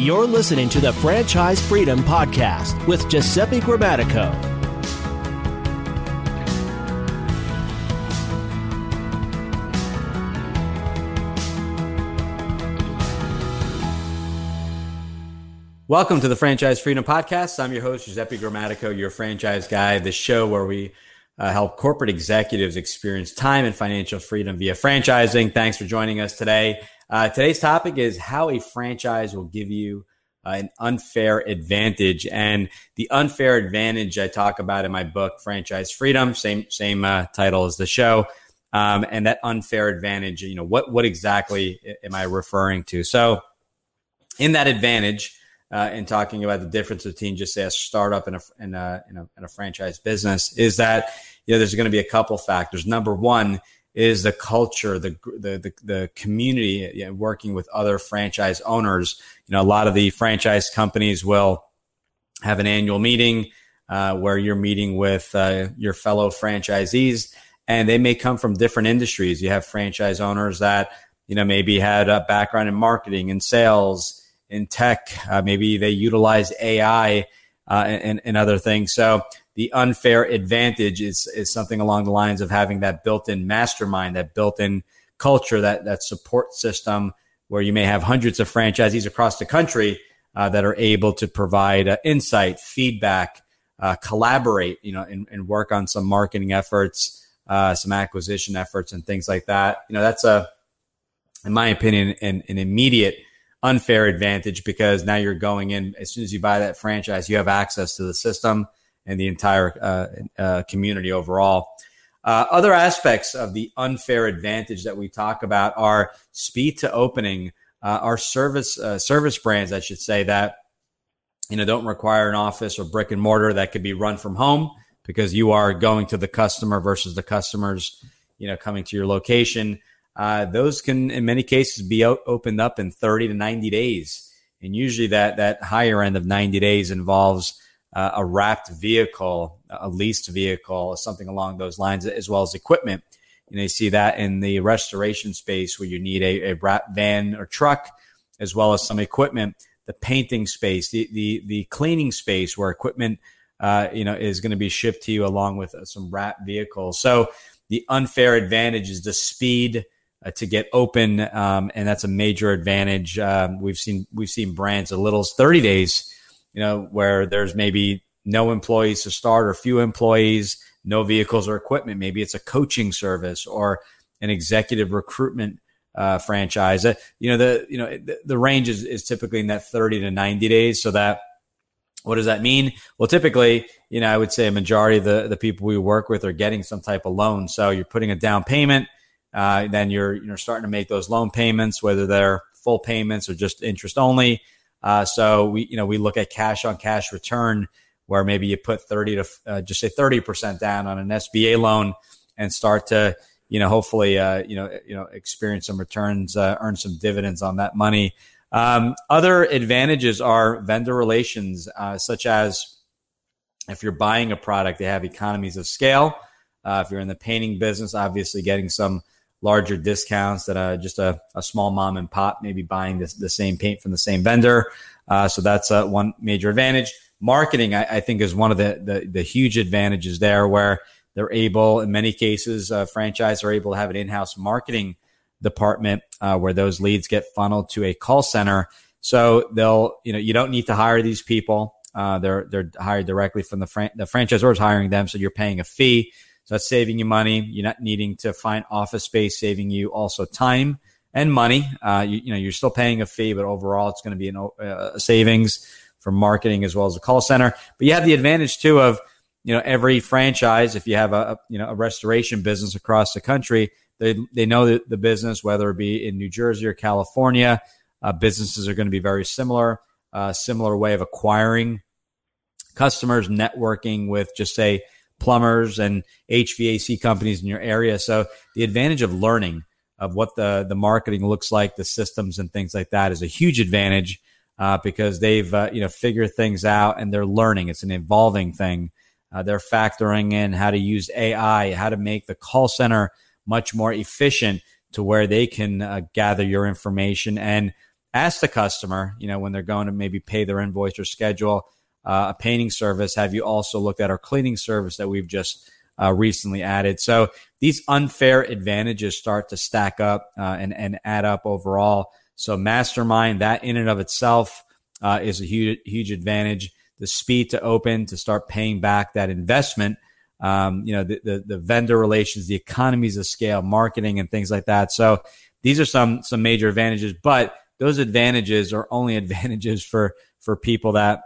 You're listening to the Franchise Freedom Podcast with Giuseppe Grammatico. Welcome to the Franchise Freedom Podcast. I'm your host, Giuseppe Grammatico, your franchise guy, the show where we uh, help corporate executives experience time and financial freedom via franchising. Thanks for joining us today. Uh, today's topic is how a franchise will give you uh, an unfair advantage, and the unfair advantage I talk about in my book, Franchise Freedom, same same uh, title as the show. Um, and that unfair advantage, you know, what what exactly am I referring to? So, in that advantage, uh, in talking about the difference between just say a startup and a, and a, and a, and a franchise business is that you know there's going to be a couple factors. Number one is the culture, the the the, the community, you know, working with other franchise owners. You know, a lot of the franchise companies will have an annual meeting uh, where you're meeting with uh, your fellow franchisees, and they may come from different industries. You have franchise owners that you know maybe had a background in marketing and sales in tech. Uh, maybe they utilize AI uh, and, and other things. So the unfair advantage is is something along the lines of having that built-in mastermind, that built-in culture, that that support system where you may have hundreds of franchisees across the country uh, that are able to provide uh, insight, feedback, uh, collaborate, you know, and, and, work on some marketing efforts, uh, some acquisition efforts, and things like that. You know, that's a, in my opinion, an, an immediate unfair advantage because now you're going in as soon as you buy that franchise, you have access to the system and the entire uh, uh, community overall. Uh, other aspects of the unfair advantage that we talk about are speed to opening. Uh, our service uh, service brands, I should say, that you know don't require an office or brick and mortar that could be run from home because you are going to the customer versus the customers, you know, coming to your location uh, those can, in many cases, be opened up in 30 to 90 days. And usually that, that higher end of 90 days involves uh, a wrapped vehicle, a leased vehicle, something along those lines, as well as equipment. You know, you see that in the restoration space where you need a, a wrapped van or truck, as well as some equipment. The painting space, the the, the cleaning space where equipment, uh, you know, is going to be shipped to you along with uh, some wrapped vehicles. So the unfair advantage is the speed uh, to get open, um, and that's a major advantage. Um, we've seen we've seen brands as little as 30 days, you know, where there's maybe no employees to start or few employees, no vehicles or equipment. Maybe it's a coaching service or an executive recruitment uh, franchise. Uh, you know, the you know the, the range is, is typically in that 30 to 90 days. So that what does that mean? Well, typically, you know, I would say a majority of the, the people we work with are getting some type of loan. So you're putting a down payment uh, then you're you know starting to make those loan payments, whether they're full payments or just interest only. Uh, so we you know we look at cash on cash return, where maybe you put thirty to uh, just say thirty percent down on an SBA loan and start to you know hopefully uh, you know you know experience some returns, uh, earn some dividends on that money. Um, other advantages are vendor relations, uh, such as if you're buying a product, they have economies of scale. if you're in the painting business, obviously getting some larger discounts that uh, just a, a small mom and pop maybe buying this, the same paint from the same vendor. Uh, so that's uh, one major advantage. Marketing, I, I, think, is one of the, the, the huge advantages there, where they're able, in many cases, uh, franchise are able to have an in-house marketing department uh, where those leads get funneled to a call center. So they'll, you know, you don't need to hire these people. Uh, they're they're hired directly from the fran- the franchisor is hiring them, so you're paying a fee. So that's saving you money. You're not needing to find office space, saving you also time and money. Uh, you, you, know, you're still paying a fee, but overall, it's going to be uh, a savings for marketing as well as a call center. But you have the advantage too of you know every franchise. If you have a, you know a restoration business across the country, they they know the, the business, whether it be in New Jersey or California. Uh, businesses are going to be very similar. Uh, similar way of acquiring customers, networking with just say plumbers and HVAC companies in your area. So the advantage of learning of what the the marketing looks like, the systems and things like that is a huge advantage uh, because they've uh, you know figured things out and they're learning. It's an evolving thing. Uh, they're factoring in how to use AI, how to make the call center much more efficient to where they can uh, gather your information and ask the customer, you know, when they're going to maybe pay their invoice or schedule uh, a painting service, have you also looked at our cleaning service that we've just uh, recently added? So these unfair advantages start to stack up uh, and, and add up overall. So mastermind that in and of itself uh, is a huge, huge advantage. The speed to open, to start paying back that investment, um, you know, the, the, the vendor relations, the economies of scale, marketing, and things like that. So these are some some major advantages, but those advantages are only advantages for for people that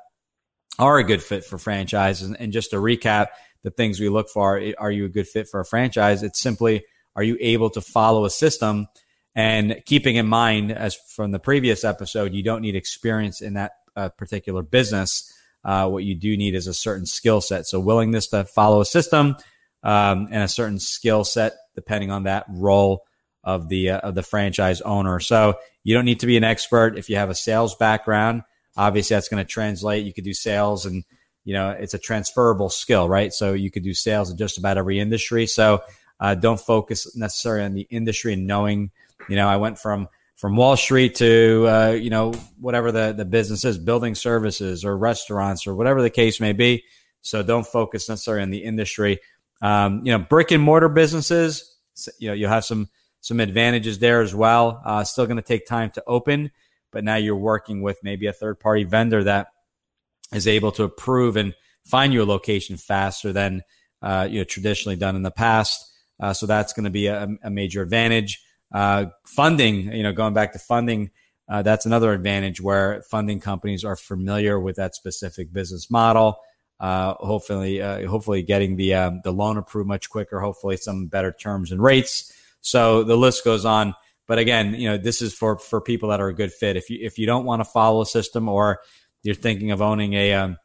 are a good fit for franchises. And, just to recap, the things we look for are you a good fit for a franchise? It's simply are you able to follow a system and keeping in mind, as from the previous episode, you don't need experience in that uh, particular business. Uh, what you do need is a certain skill set. So willingness to follow a system um, and a certain skill set, depending on that role of the uh, of the franchise owner. So you don't need to be an expert if you have a sales background. Obviously, that's going to translate. You could do sales, and you know it's a transferable skill, right? So you could do sales in just about every industry. So uh, don't focus necessarily on the industry and knowing. You know, I went from from Wall Street to uh, you know whatever the the business is, building services or restaurants or whatever the case may be. So don't focus necessarily on the industry. Um, you know, brick and mortar businesses. You know, you'll have some some advantages there as well. Uh, still going to take time to open, but now you're working with maybe a third party vendor that is able to approve and find you a location faster than uh, you know traditionally done in the past. Uh, so that's going to be a, a, major advantage. Uh, funding, you know, going back to funding, uh, that's another advantage where funding companies are familiar with that specific business model. Uh, hopefully, hopefully getting the um, the loan approved much quicker. Hopefully, some better terms and rates. So the list goes on. But again, you know, this is for for people that are a good fit. If you if you don't want to follow a system or you're thinking of owning a um,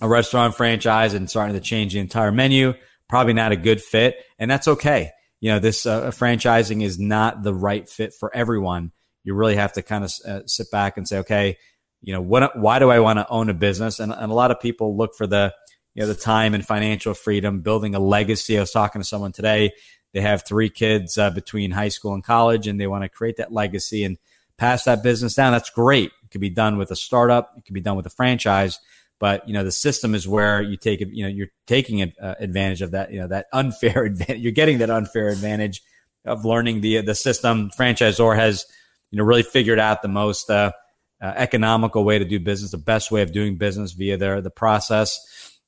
a restaurant franchise and starting to change the entire menu, probably not a good fit, and that's okay. You know, this uh, franchising is not the right fit for everyone. You really have to kind of uh, sit back and say, okay, you know, what? Why do I want to own a business? And, and a lot of people look for the you know the time and financial freedom, building a legacy. I was talking to someone today they have three kids uh, between high school and college, and they want to create that legacy and pass that business down. That's great. It could be done with a startup. It could be done with a franchise. But you know, the system is where you take it. You know, you're taking uh, advantage of that. You know, that unfair advantage. You're getting that unfair advantage of learning the the system. Franchisor has you know really figured out the most uh, uh, economical way to do business, the best way of doing business via their the process.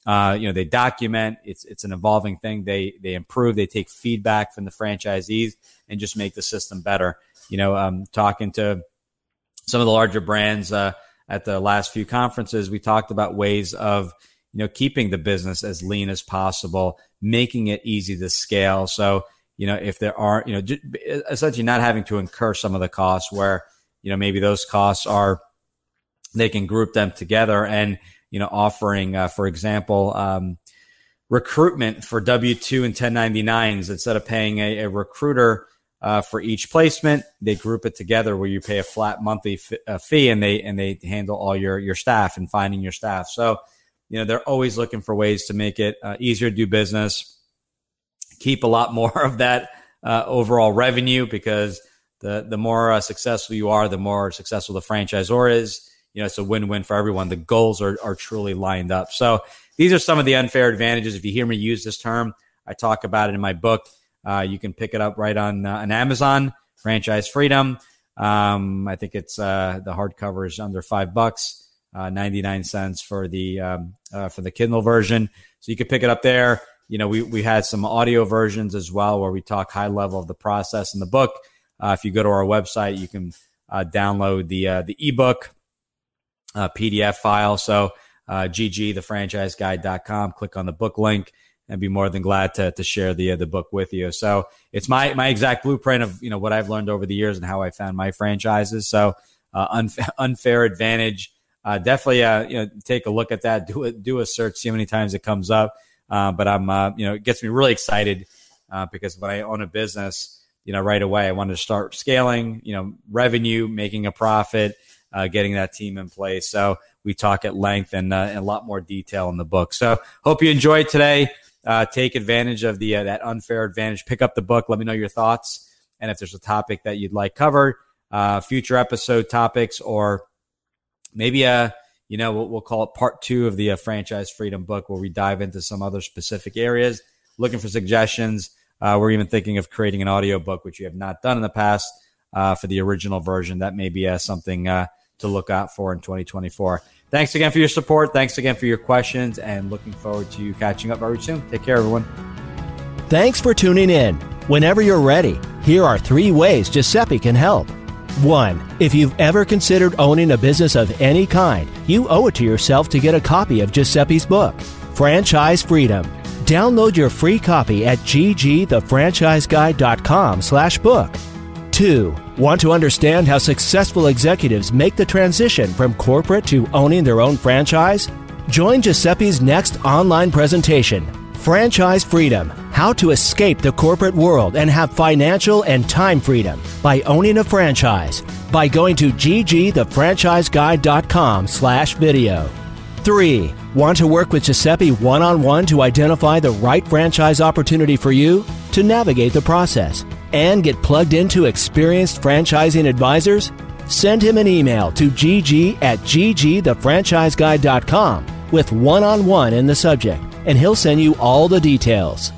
Uh, you know, they document. It's it's an evolving thing. They they improve. They take feedback from the franchisees and just make the system better. You know, um, talking to some of the larger brands uh, at the last few conferences, we talked about ways of you know keeping the business as lean as possible, making it easy to scale. So you know, if there are you know essentially not having to incur some of the costs where you know maybe those costs are they can group them together and you know, offering, uh, for example, um, recruitment for W two and 1099s instead of paying a, a recruiter uh, for each placement, they group it together where you pay a flat monthly f- uh, fee and they and they handle all your your staff and finding your staff. So, you know, they're always looking for ways to make it uh, easier to do business, keep a lot more of that uh, overall revenue because the the more uh, successful you are, the more successful the franchisor is you know, it's a win-win for everyone. The goals are, are truly lined up. So these are some of the unfair advantages. If you hear me use this term, I talk about it in my book. Uh, you can pick it up right on, uh, on Amazon, Franchise Freedom. Um, I think it's, uh, the hardcover is under five bucks, uh, 99 cents for the, um, uh, for the Kindle version. So you can pick it up there. You know, we, we had some audio versions as well where we talk high level of the process in the book. Uh, if you go to our website, you can, download the, the ebook uh, PDF file. So uh, GG, thefranchiseguide.com, click on the book link and be more than glad to, to share the, uh, the book with you. So it's my, my exact blueprint of, you know, what I've learned over the years and how I found my franchises. So uh, unfair, unfair advantage. Uh, definitely, uh, you know, take a look at that. Do a do a search, see how many times it comes up. Uh, but I'm, uh, you know, it gets me really excited uh, because when I own a business, you know, right away I wanted to start scaling, you know, revenue, making a profit, uh, getting that team in place. So we talk at length and, uh, a lot more detail in the book. So hope you enjoyed today. Uh, take advantage of the uh, that unfair advantage. Pick up the book. Let me know your thoughts, and if there's a topic that you'd like covered, uh, future episode topics, or maybe a you know we'll, we'll call it part two of the uh, franchise freedom book, where we dive into some other specific areas. Looking for suggestions. Uh, we're even thinking of creating an audio book, which we have not done in the past uh, for the original version. That may be uh, something uh, to look out for in 2024. Thanks again for your support. Thanks again for your questions, and looking forward to you catching up very soon. Take care, everyone. Thanks for tuning in. Whenever you're ready, here are three ways Giuseppe can help. One, if you've ever considered owning a business of any kind, you owe it to yourself to get a copy of Giuseppe's book, Franchise Freedom. Download your free copy at ggthefranchiseguide.com slash book. Two, want to understand how successful executives make the transition from corporate to owning their own franchise? Join Giuseppe's next online presentation, Franchise Freedom How to Escape the Corporate World and Have Financial and Time Freedom by Owning a Franchise by going to ggthefranchiseguide.com slash video. 3. Want to work with Giuseppe one on one to identify the right franchise opportunity for you? To navigate the process and get plugged into experienced franchising advisors? Send him an email to gg at ggthefranchiseguide.com with one on one in the subject, and he'll send you all the details.